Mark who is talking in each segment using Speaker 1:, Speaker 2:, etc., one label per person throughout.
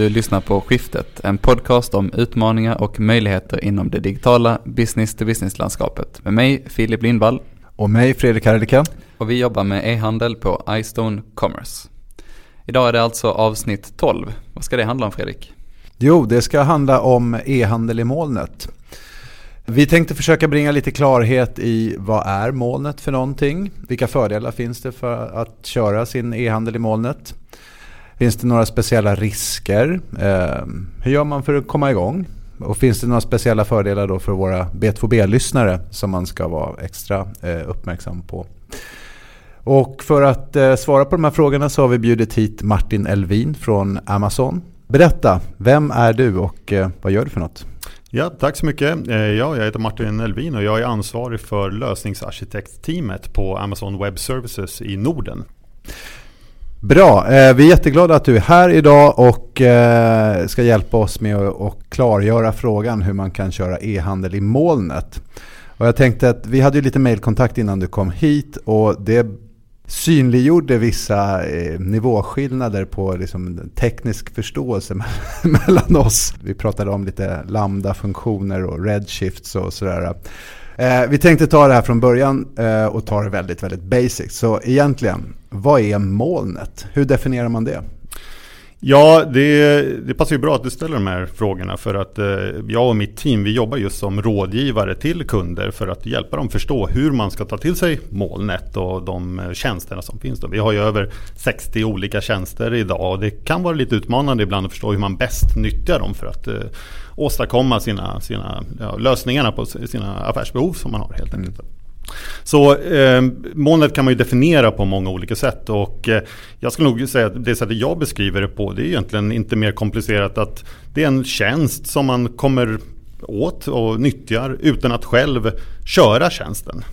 Speaker 1: Du lyssnar på Skiftet, en podcast om utmaningar och möjligheter inom det digitala business-to-business-landskapet med mig Filip Lindvall.
Speaker 2: Och mig Fredrik Herdika.
Speaker 1: Och vi jobbar med e-handel på iStone Commerce. Idag är det alltså avsnitt 12. Vad ska det handla om Fredrik?
Speaker 2: Jo, det ska handla om e-handel i molnet. Vi tänkte försöka bringa lite klarhet i vad är molnet för någonting? Vilka fördelar finns det för att köra sin e-handel i molnet? Finns det några speciella risker? Eh, hur gör man för att komma igång? Och finns det några speciella fördelar då för våra B2B-lyssnare som man ska vara extra eh, uppmärksam på? Och för att eh, svara på de här frågorna så har vi bjudit hit Martin Elvin från Amazon. Berätta, vem är du och eh, vad gör du för något?
Speaker 3: Ja, tack så mycket. Eh, ja, jag heter Martin Elvin och jag är ansvarig för lösningsarkitektteamet på Amazon Web Services i Norden.
Speaker 2: Bra, eh, vi är jätteglada att du är här idag och eh, ska hjälpa oss med att klargöra frågan hur man kan köra e-handel i molnet. Och jag tänkte att vi hade ju lite mejlkontakt innan du kom hit och det synliggjorde vissa eh, nivåskillnader på liksom teknisk förståelse mellan oss. Vi pratade om lite lambda-funktioner och redshifts och sådär. Eh, vi tänkte ta det här från början eh, och ta det väldigt, väldigt basic. Så egentligen, vad är molnet? Hur definierar man det?
Speaker 3: Ja, det, det passar ju bra att du ställer de här frågorna för att eh, jag och mitt team vi jobbar just som rådgivare till kunder för att hjälpa dem förstå hur man ska ta till sig molnet och de eh, tjänsterna som finns. Då. Vi har ju över 60 olika tjänster idag och det kan vara lite utmanande ibland att förstå hur man bäst nyttjar dem för att eh, åstadkomma sina, sina ja, lösningarna på sina affärsbehov som man har helt enkelt. Mm. Så eh, molnet kan man ju definiera på många olika sätt och eh, jag skulle nog säga att det sättet jag beskriver det på det är egentligen inte mer komplicerat att det är en tjänst som man kommer åt och nyttjar utan att själv köra tjänsten.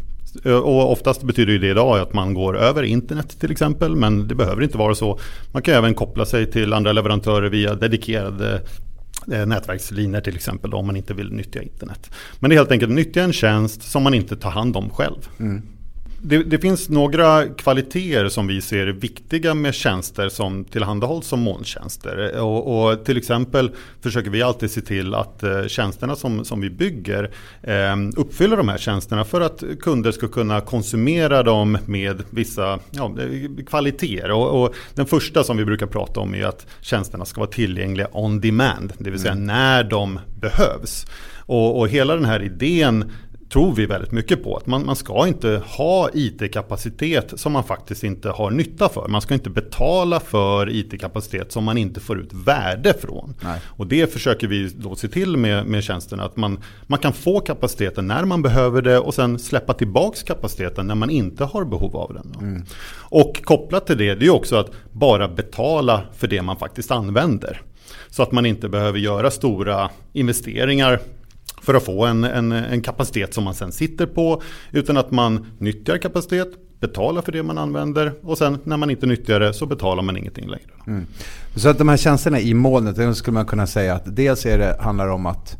Speaker 3: Eh, och oftast betyder det idag att man går över internet till exempel men det behöver inte vara så. Man kan även koppla sig till andra leverantörer via dedikerade Eh, nätverkslinjer till exempel om man inte vill nyttja internet. Men det är helt enkelt nyttja en tjänst som man inte tar hand om själv. Mm. Det, det, finns några kvaliteter som vi ser är viktiga med tjänster som tillhandahålls som molntjänster. Och, och till exempel försöker vi alltid se till att eh, tjänsterna som, som vi bygger eh, uppfyller de här tjänsterna för att kunder ska kunna konsumera dem med vissa ja, kvaliteter. Och, och, den första som vi brukar prata om är att tjänsterna ska vara tillgängliga on demand, det vill säga mm. när de behövs. Och, och, hela den här idén tror vi väldigt mycket på. Att man, man ska inte ha IT-kapacitet som man faktiskt inte har nytta för. Man ska inte betala för IT-kapacitet som man inte får ut värde från. Nej. Och det försöker vi då se till med, med tjänsterna. Att man, man kan få kapaciteten när man behöver det och sen släppa tillbaka kapaciteten när man inte har behov av den. Mm. Och kopplat till det, det är också att bara betala för det man faktiskt använder. Så att man inte behöver göra stora investeringar för att få en, en, en kapacitet som man sen sitter på. Utan att man nyttjar kapacitet, betalar för det man använder och sen när man inte nyttjar det så betalar man ingenting längre. Mm.
Speaker 2: Så att de här tjänsterna i molnet, skulle man kunna säga att dels är det, handlar om att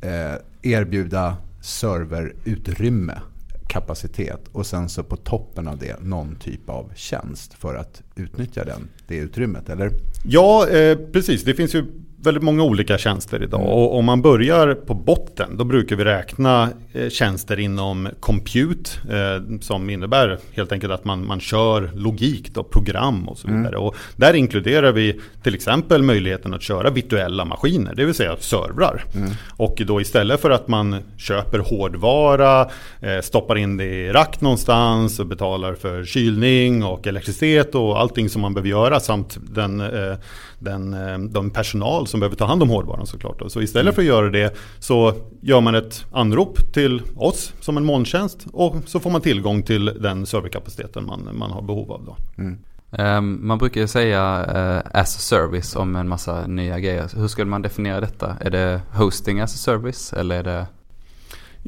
Speaker 2: eh, erbjuda serverutrymme, kapacitet och sen så på toppen av det någon typ av tjänst för att utnyttja den, det utrymmet, eller?
Speaker 3: Ja, eh, precis. Det finns ju väldigt många olika tjänster idag. Mm. Och om man börjar på botten då brukar vi räkna eh, tjänster inom compute eh, som innebär helt enkelt att man, man kör logik, då, program och så vidare. Mm. Och där inkluderar vi till exempel möjligheten att köra virtuella maskiner, det vill säga servrar. Mm. Och då istället för att man köper hårdvara, eh, stoppar in det i rack någonstans och betalar för kylning och elektricitet och allting som man behöver göra samt den, eh, den, eh, den personal som behöver ta hand om hårdvaran såklart. Så istället för att göra det så gör man ett anrop till oss som en molntjänst och så får man tillgång till den serverkapaciteten man, man har behov av. Då. Mm.
Speaker 1: Um, man brukar ju säga uh, as a service om en massa nya grejer. Hur skulle man definiera detta? Är det hosting as a service eller är det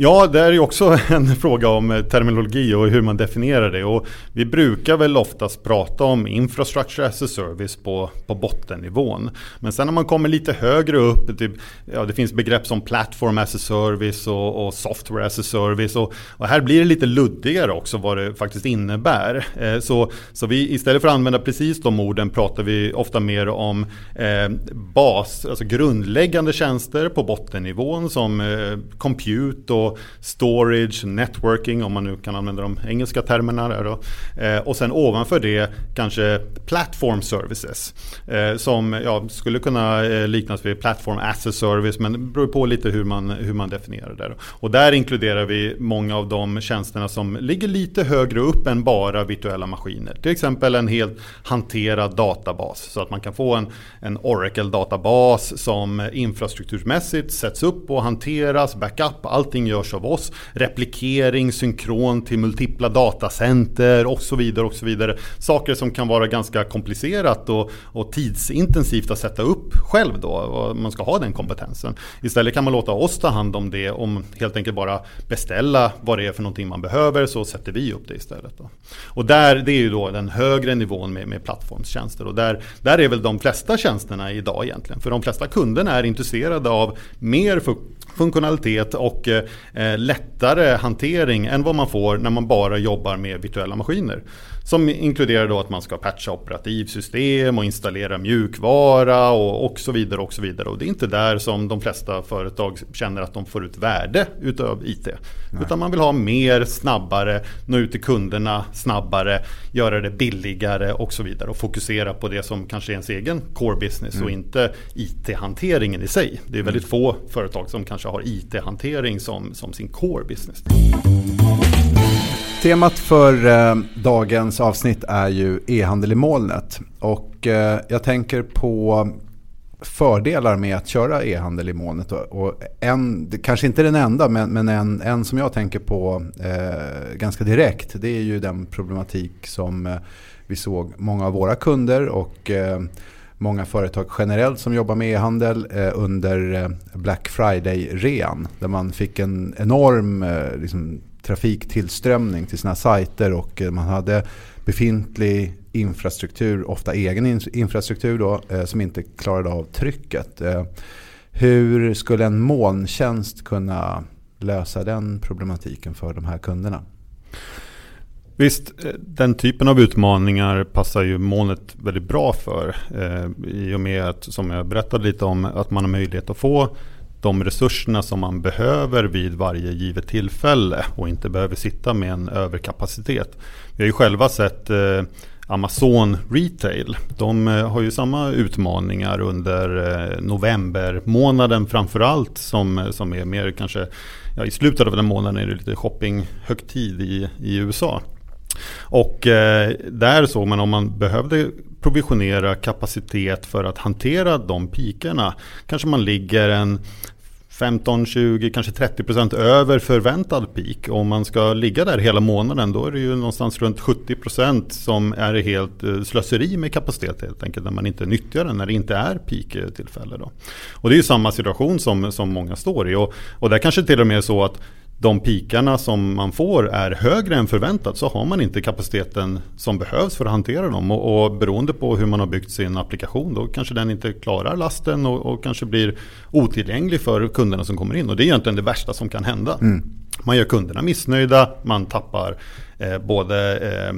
Speaker 3: Ja, det är ju också en fråga om eh, terminologi och hur man definierar det. Och vi brukar väl oftast prata om infrastructure as a service på, på bottennivån. Men sen när man kommer lite högre upp, typ, ja, det finns begrepp som platform as a service och, och software as a service. Och, och, här blir det lite luddigare också vad det faktiskt innebär. Eh, så, så vi istället för att använda precis de orden pratar vi ofta mer om eh, bas, alltså grundläggande tjänster på bottennivån som eh, compute och storage, networking om man nu kan använda de engelska termerna. Där då. Eh, och sen ovanför det kanske platform services. Eh, som ja, skulle kunna eh, liknas vid platform as a service men det beror på lite hur man, hur man definierar det. Och där inkluderar vi många av de tjänsterna som ligger lite högre upp än bara virtuella maskiner. Till exempel en helt hanterad databas så att man kan få en, en Oracle-databas som infrastrukturmässigt sätts upp och hanteras, backup, allting gör görs av oss. Replikering, synkron till multipla datacenter och så vidare. och så vidare. Saker som kan vara ganska komplicerat och, och tidsintensivt att sätta upp själv då. Man ska ha den kompetensen. Istället kan man låta oss ta hand om det om helt enkelt bara beställa vad det är för någonting man behöver så sätter vi upp det istället. Då. Och där, det är ju då den högre nivån med, med plattformstjänster. Och där, där är väl de flesta tjänsterna idag egentligen. För de flesta kunderna är intresserade av mer funktionalitet och eh, eh, lättare hantering än vad man får när man bara jobbar med virtuella maskiner. Som inkluderar då att man ska patcha operativsystem och installera mjukvara och, och så vidare. Och så vidare. Och det är inte där som de flesta företag känner att de får ut värde utav IT. Nej. Utan man vill ha mer, snabbare, nå ut till kunderna snabbare, göra det billigare och så vidare. Och fokusera på det som kanske är ens egen core business mm. och inte IT-hanteringen i sig. Det är väldigt mm. få företag som kanske har IT-hantering som, som sin core business.
Speaker 2: Temat för eh, dagens avsnitt är ju e-handel i molnet. Och eh, jag tänker på fördelar med att köra e-handel i molnet. Och en, kanske inte den enda, men, men en, en som jag tänker på eh, ganska direkt. Det är ju den problematik som eh, vi såg många av våra kunder och eh, många företag generellt som jobbar med e-handel eh, under eh, Black Friday-rean. Där man fick en enorm eh, liksom, trafiktillströmning till sina sajter och eh, man hade befintlig infrastruktur, ofta egen infrastruktur då, eh, som inte klarade av trycket. Eh, hur skulle en molntjänst kunna lösa den problematiken för de här kunderna?
Speaker 3: Visst, eh, den typen av utmaningar passar ju molnet väldigt bra för. Eh, I och med att, som jag berättade lite om, att man har möjlighet att få de resurserna som man behöver vid varje givet tillfälle och inte behöver sitta med en överkapacitet. Vi har ju själva sett eh, Amazon Retail. De eh, har ju samma utmaningar under novembermånaden november månaden framförallt som, som är mer kanske ja, i slutet av den månaden är det lite shoppinghögtid i, i USA. Och eh, där såg man om man behövde provisionera kapacitet för att hantera de pikerna. Kanske man ligger en 15, 20, kanske 30 procent över förväntad peak. Om man ska ligga där hela månaden då är det ju någonstans runt 70 procent som är helt eh, slöseri med kapacitet helt enkelt. När man inte nyttjar den när det inte är peak-tillfälle. Då. Och det är ju samma situation som, som många står i. Och, och där kanske till och med är så att de pikarna som man får är högre än förväntat så har man inte kapaciteten som behövs för att hantera dem. Och, och beroende på hur man har byggt sin applikation då kanske den inte klarar lasten och, och kanske blir otillgänglig för kunderna som kommer in. Och det är egentligen det värsta som kan hända. Mm. Man gör kunderna missnöjda, man tappar eh, både eh,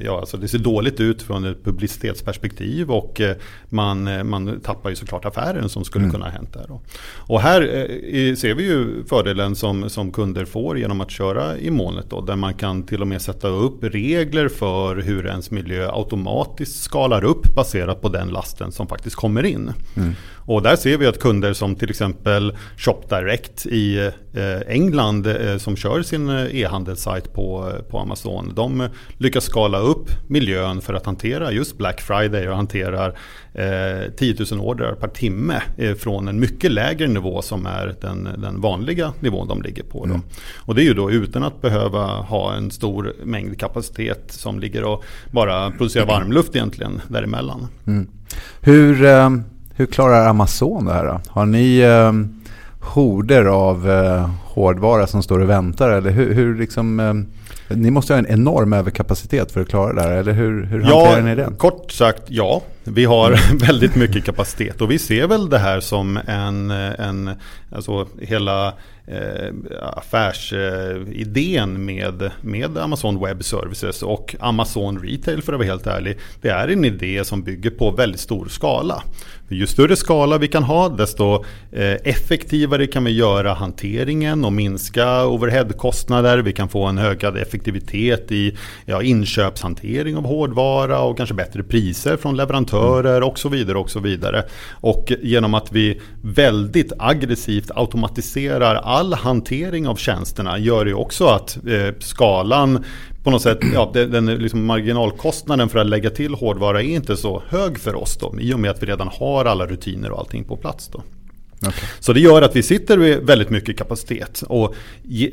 Speaker 3: ja, alltså det ser dåligt ut från ett publicitetsperspektiv och eh, man, eh, man tappar ju såklart affären som skulle mm. kunna ha hänt där. Då. Och här ser vi ju fördelen som, som kunder får genom att köra i molnet då, där man kan till och med sätta upp regler för hur ens miljö automatiskt skalar upp baserat på den lasten som faktiskt kommer in. Mm. Och där ser vi att kunder som till exempel ShopDirect i eh, England eh, som kör sin eh, e-handelssajt på, på Amazon. De lyckas skala upp miljön för att hantera just Black Friday och hanterar eh, 10 000 order per timme från en mycket lägre nivå som är den, den vanliga nivån de ligger på. Mm. Och det är ju då utan att behöva ha en stor mängd kapacitet som ligger och bara producerar varmluft egentligen däremellan. Mm.
Speaker 2: Hur... Hur klarar Amazon det här då? Har ni eh, horder av eh, hårdvara som står och väntar? Eller hur, hur liksom, eh, ni måste ha en enorm överkapacitet för att klara det här, eller hur, hur hanterar ni det?
Speaker 3: Kort sagt ja. Vi har väldigt mycket kapacitet och vi ser väl det här som en, en alltså hela eh, affärsidén med, med Amazon Web Services och Amazon Retail för att vara helt ärlig. Det är en idé som bygger på väldigt stor skala. Ju större skala vi kan ha desto eh, effektivare kan vi göra hanteringen och minska overheadkostnader. Vi kan få en ökad effektivitet i ja, inköpshantering av hårdvara och kanske bättre priser från leverantörer och så vidare. Och så vidare. Och genom att vi väldigt aggressivt automatiserar all hantering av tjänsterna gör det också att eh, skalan på något sätt, ja, den liksom marginalkostnaden för att lägga till hårdvara är inte så hög för oss då. I och med att vi redan har alla rutiner och allting på plats då. Okay. Så det gör att vi sitter med väldigt mycket kapacitet. Och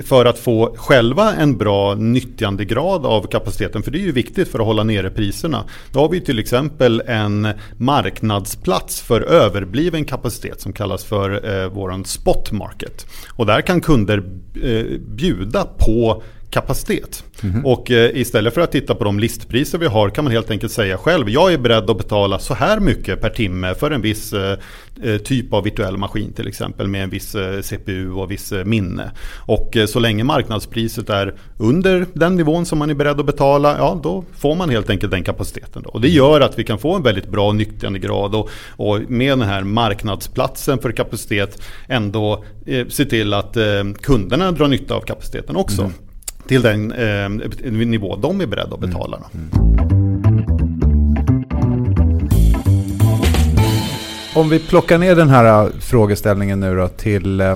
Speaker 3: för att få själva en bra nyttjandegrad av kapaciteten, för det är ju viktigt för att hålla nere priserna. Då har vi till exempel en marknadsplats för överbliven kapacitet som kallas för eh, våran spot market. Och där kan kunder eh, bjuda på kapacitet. Mm. Och eh, istället för att titta på de listpriser vi har kan man helt enkelt säga själv, jag är beredd att betala så här mycket per timme för en viss eh, eh typ av virtuell maskin till exempel med en viss eh, CPU och viss minne. Och så länge marknadspriset är under den nivån som man är beredd att betala, ja då får man helt enkelt den kapaciteten. Då. Och det gör att vi kan få en väldigt bra nyttjandegrad och, och med den här marknadsplatsen för kapacitet ändå se till att kunderna drar nytta av kapaciteten också. Mm till den eh, nivå de är beredda att betala. Mm.
Speaker 2: Om vi plockar ner den här äh, frågeställningen nu då till, äh,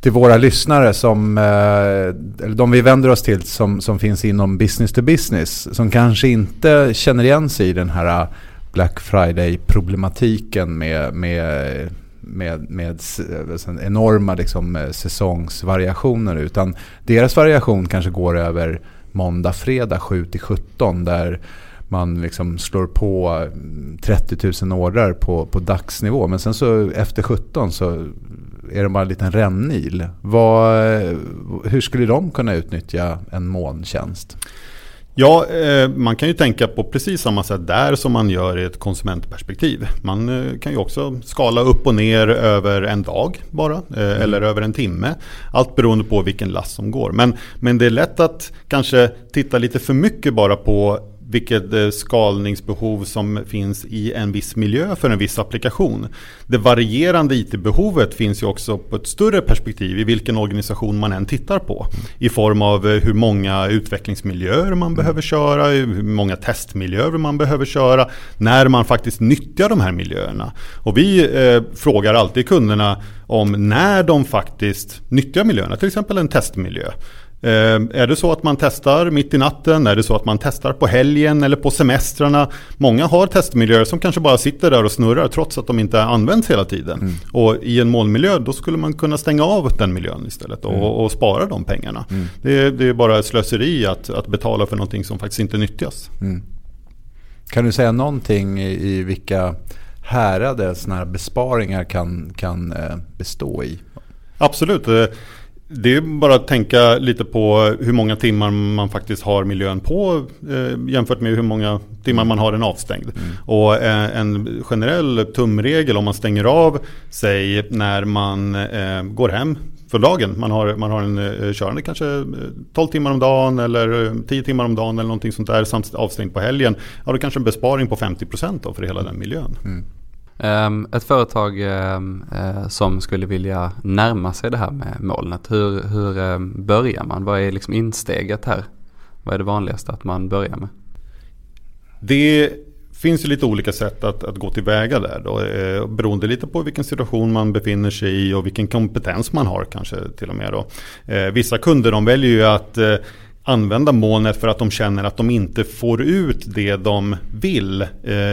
Speaker 2: till våra lyssnare som, äh, eller de vi vänder oss till som, som finns inom business to business. Som kanske inte känner igen sig i den här Black Friday-problematiken med, med med, med eh, enorma liksom, eh, säsongsvariationer utan deras variation kanske går över måndag, fredag 7 till 17 där man liksom slår på mm, 30 000 ordrar på, på dagsnivå. Men sen så efter 17 så är det bara en liten rännil. Vad, eh, hur skulle de kunna utnyttja en molntjänst?
Speaker 3: Ja, eh, man kan ju tänka på precis samma sätt där som man gör i ett konsumentperspektiv. Man eh, kan ju också skala upp och ner över en dag bara, eh, mm. eller över en timme. Allt beroende på vilken last som går. Men, men det är lätt att kanske titta lite för mycket bara på vilket eh, skalningsbehov som finns i en viss miljö för en viss applikation. Det varierande IT-behovet finns ju också på ett större perspektiv i vilken organisation man än tittar på. I form av eh, hur många utvecklingsmiljöer man behöver köra, hur många testmiljöer man behöver köra, när man faktiskt nyttjar de här miljöerna. Och vi eh, frågar alltid kunderna om när de faktiskt nyttjar miljöerna, till exempel en testmiljö. Eh, är det så att man testar mitt i natten? Är det så att man testar på helgen eller på semestrarna? Många har testmiljöer som kanske bara sitter där och snurrar trots att de inte används hela tiden. Mm. Och i en molnmiljö då skulle man kunna stänga av den miljön istället och, mm. och spara de pengarna. Mm. Det, det, är bara ett slöseri att, att betala för någonting som faktiskt inte nyttjas. Mm.
Speaker 2: Kan du säga någonting i vilka härade sådana här besparingar kan, kan eh, bestå i?
Speaker 3: Absolut. Eh, det är bara att tänka lite på hur många timmar man faktiskt har miljön på eh, jämfört med hur många timmar man har den avstängd. Mm. Och eh, en generell tumregel om man stänger av sig när man eh, går hem för dagen. Man har, man har en eh, körande kanske 12 timmar om dagen eller 10 timmar om dagen eller någonting sånt där samt avstängd på helgen. Ja, då kanske en besparing på 50% för hela den miljön. Mm.
Speaker 1: Um, ett företag um, uh, som skulle vilja närma sig det här med molnet, hur, hur um, börjar man? Vad är liksom insteget här? Vad är det vanligaste att man börjar med?
Speaker 3: Det finns ju lite olika sätt att, att gå tillväga där då, eh, beroende lite på vilken situation man befinner sig i och vilken kompetens man har kanske till och med då. Eh, vissa kunder de väljer ju att eh, använda molnet för att de känner att de inte får ut det de vill eh,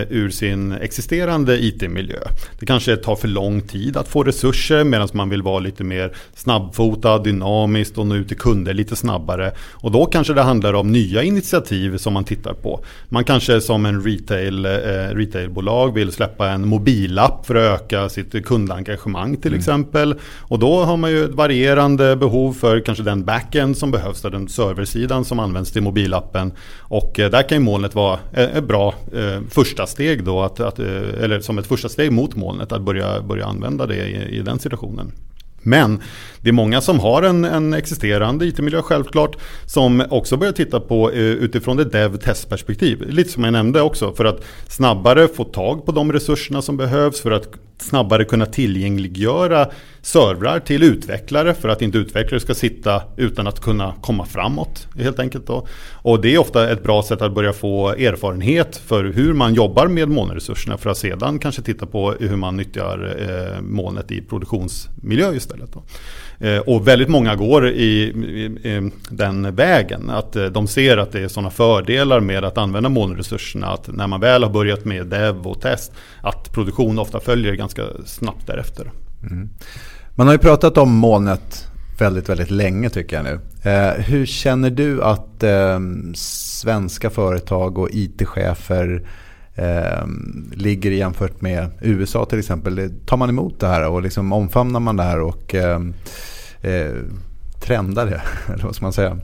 Speaker 3: ur sin existerande IT-miljö. Det kanske tar för lång tid att få resurser medan man vill vara lite mer snabbfotad, dynamiskt och nå ut till kunder lite snabbare. Och då kanske det handlar om nya initiativ som man tittar på. Man kanske som en retail, eh, retailbolag vill släppa en mobilapp för att öka sitt kundengagemang till mm. exempel. Och då har man ju ett varierande behov för kanske den backend som behövs, den serversidan hemsidan som används till mobilappen. Och eh, där kan ju molnet vara eh, ett bra eh, första steg då, att, att, eller som ett första steg mot molnet att börja, börja använda det i, i den situationen. Men det är många som har en, en existerande IT-miljö självklart som också börjar titta på utifrån ett dev-testperspektiv. Lite som jag nämnde också för att snabbare få tag på de resurserna som behövs för att snabbare kunna tillgängliggöra servrar till utvecklare för att inte utvecklare ska sitta utan att kunna komma framåt helt enkelt. Då. Och det är ofta ett bra sätt att börja få erfarenhet för hur man jobbar med molnresurserna för att sedan kanske titta på hur man nyttjar eh, molnet i produktionsmiljö istället. Då. Eh, och väldigt många går i, i, i, den vägen. Att eh, de ser att det är sådana fördelar med att använda molnresurserna. Att när man väl har börjat med dev och test. Att produktion ofta följer ganska snabbt därefter. Mm.
Speaker 2: Man har ju pratat om molnet väldigt, väldigt länge tycker jag nu. Eh, hur känner du att eh, svenska företag och IT-chefer eh, ligger jämfört med USA till exempel? Tar man emot det här och liksom omfamnar man det här och eh, eh, trendar det? Eller vad ska man säga?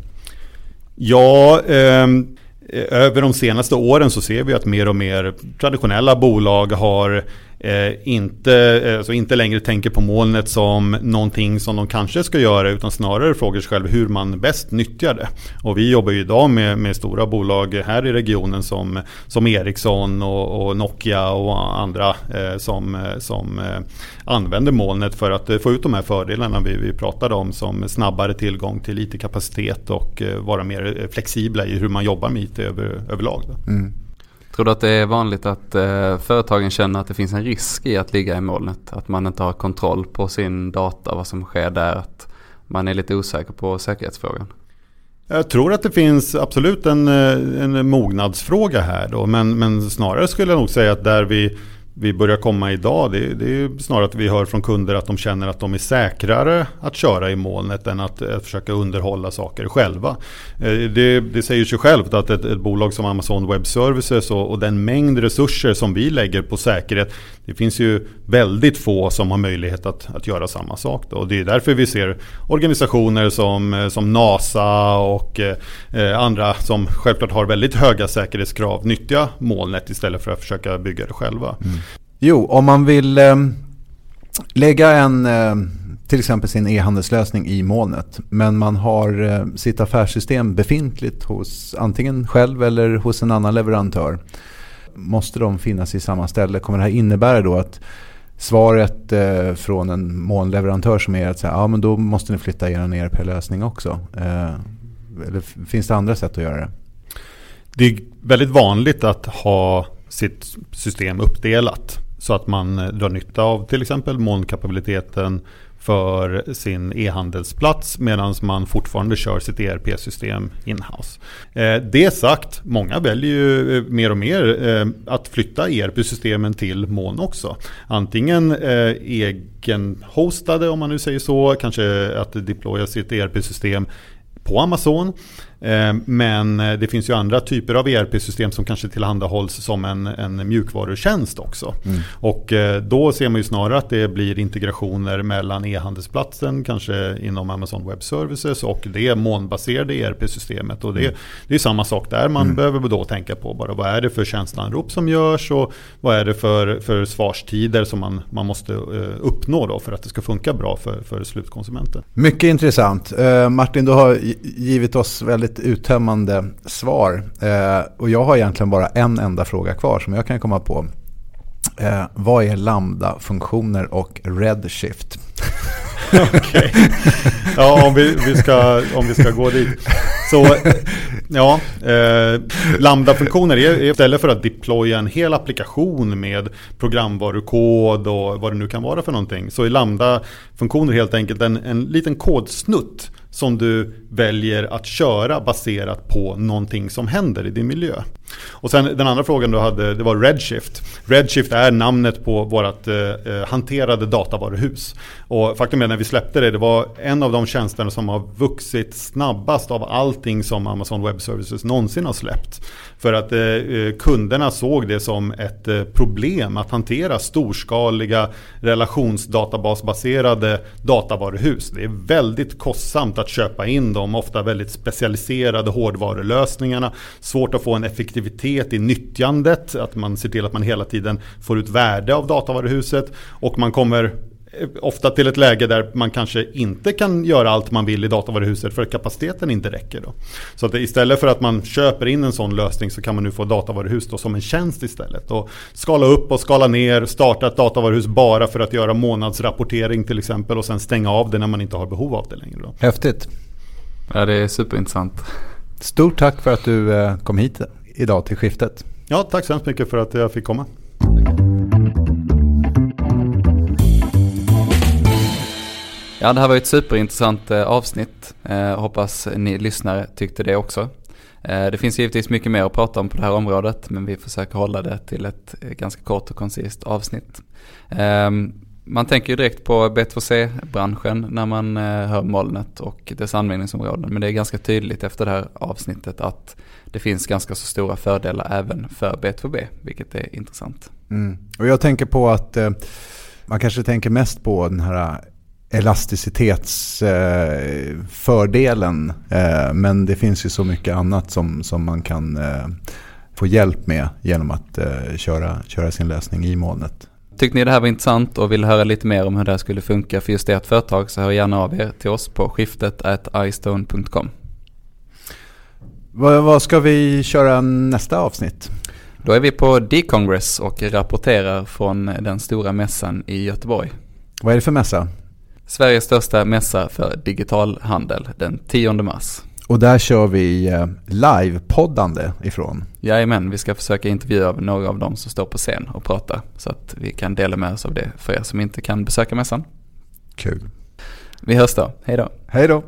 Speaker 3: Ja, ehm, eh, över de senaste åren så ser vi att mer och mer traditionella bolag har eh, inte, eh, alltså inte längre tänker på molnet som någonting som de kanske ska göra utan snarare frågar sig själv hur man bäst nyttjar det. Och vi jobbar ju idag med, med stora bolag här i regionen som, som Ericsson och, och Nokia och andra eh, som, som eh, använder molnet för att eh, få ut de här fördelarna vi, vi pratade om som snabbare tillgång till IT-kapacitet och eh, vara mer eh, flexibla i hur man jobbar med IT över, överlag. Mm.
Speaker 1: Tror du att det är vanligt att eh, företagen känner att det finns en risk i att ligga i molnet? Att man inte har kontroll på sin data, vad som sker där, att man är lite osäker på säkerhetsfrågan?
Speaker 3: Jag tror att det finns absolut en, eh, en mognadsfråga här då, men, men snarare skulle jag nog säga att där vi vi börjar komma idag det, det är snarare att vi hör från kunder att de känner att de är säkrare att köra i molnet än att, att försöka underhålla saker själva. Eh, det, det säger sig självt att ett, ett, bolag som Amazon Web Services och, och, den mängd resurser som vi lägger på säkerhet det finns ju väldigt få som har möjlighet att, att göra samma sak. Då. Och det är därför vi ser organisationer som, eh, som NASA och eh, andra som självklart har väldigt höga säkerhetskrav nyttja molnet istället för att försöka bygga det själva. Mm.
Speaker 2: Jo, om man vill eh, lägga en, eh, till exempel sin e-handelslösning i molnet. Men man har eh, sitt affärssystem befintligt hos antingen själv eller hos en annan leverantör. Måste de finnas i samma ställe? Kommer det här innebära då att svaret eh, från en molnleverantör som är att säga, ja, men då måste ni flytta er ERP-lösning också? Eh, eller finns det andra sätt att göra det?
Speaker 3: Det är väldigt vanligt att ha sitt system uppdelat. Så att man eh, drar nytta av till exempel molnkapabiliteten för sin e-handelsplats medan man fortfarande kör sitt ERP-system inhouse. Eh, det sagt, många väljer ju eh, mer och mer eh, att flytta ERP-systemen till moln också. Antingen egenhostade om man nu säger så, kanske att deploya sitt ERP-system på Amazon men eh, det finns ju andra typer av ERP-system som kanske tillhandahålls som en, en mjukvarutjänst också. Mm. Och eh, då ser man ju snarare att det blir integrationer mellan e-handelsplatsen, kanske inom Amazon Web Services och det molnbaserade ERP-systemet. Och det, mm. det är samma sak där, man mm. behöver då tänka på bara vad är det för tjänsteanrop som görs och vad är det för, för svarstider som man, man måste uppnå då för att det ska funka bra för, för slutkonsumenten.
Speaker 2: Mycket intressant. Martin, du har givit oss väldigt väldigt uttömmande svar. Eh, och jag har egentligen bara en enda fråga kvar som jag kan komma på. Eh, vad är lambda-funktioner och redshift?
Speaker 3: Okej. Ja, om vi, vi, ska, om vi ska gå dit. Så ja, eh, lambda-funktioner är istället för att deploya en hel applikation med programvarukod och vad det nu kan vara för någonting. Så är lambda-funktioner helt enkelt en, en liten kodsnutt som du väljer att köra baserat på någonting som händer i din miljö. Och sen den andra frågan du hade, det var Redshift. Redshift är namnet på vårt eh, eh, hanterade datavaruhus. Och faktum är när vi släppte det, det var en av de tjänsterna som har vuxit snabbast av allting som Amazon Web Services någonsin har släppt. För att eh, eh kunderna såg det som ett eh, problem att hantera storskaliga relationsdatabasbaserade datavaruhus. Det är väldigt kostsamt att köpa in de ofta väldigt specialiserade hårdvarulösningarna. Svårt att få en effektiv effektivitet i nyttjandet, att man ser till att man hela tiden får ut värde av datavaruhuset och man kommer ofta till ett läge där man kanske inte kan göra allt man vill i datavaruhuset för att kapaciteten inte räcker. Då. Så att istället för att man köper in en sån lösning så kan man nu få datavaruhus då som en tjänst istället. Och skala upp och skala ner, starta ett datavaruhus bara för att göra månadsrapportering till exempel och sen stänga av det när man inte har behov av det längre. Då.
Speaker 2: Häftigt.
Speaker 1: Ja det är superintressant.
Speaker 2: Stort tack för att du eh, kom hit idag till skiftet.
Speaker 3: Ja, tack så hemskt mycket för att jag fick komma.
Speaker 1: Ja, det här var ett superintressant eh, avsnitt. Eh, hoppas ni lyssnare tyckte det också. Eh, det finns givetvis mycket mer att prata om på det här området, men vi försöker hålla det till ett ganska kort och koncist avsnitt. Ehm, man tänker ju direkt på B2C-branschen när man eh, hör molnet och dess användningsområden, men det är ganska tydligt efter det här avsnittet att det finns ganska så stora fördelar även för B2B, vilket är intressant.
Speaker 2: Mm. Och jag tänker på att eh, man kanske tänker mest på den här elasticitetsfördelen. Eh, men det finns ju så mycket annat som, som man kan eh, få hjälp med genom att eh, köra, köra sin lösning i molnet.
Speaker 1: Tyckte ni det här var intressant och vill höra lite mer om hur det här skulle funka för just ert företag så hör gärna av er till oss på skiftet istone.com.
Speaker 2: Vad, vad ska vi köra nästa avsnitt?
Speaker 1: Då är vi på D-Congress och rapporterar från den stora mässan i Göteborg.
Speaker 2: Vad är det för mässa?
Speaker 1: Sveriges största mässa för digital handel den 10 mars.
Speaker 2: Och där kör vi eh, live-poddande ifrån.
Speaker 1: Jajamän, vi ska försöka intervjua några av dem som står på scen och pratar. Så att vi kan dela med oss av det för er som inte kan besöka mässan.
Speaker 2: Kul.
Speaker 1: Vi hörs då, hej då.
Speaker 2: Hej då.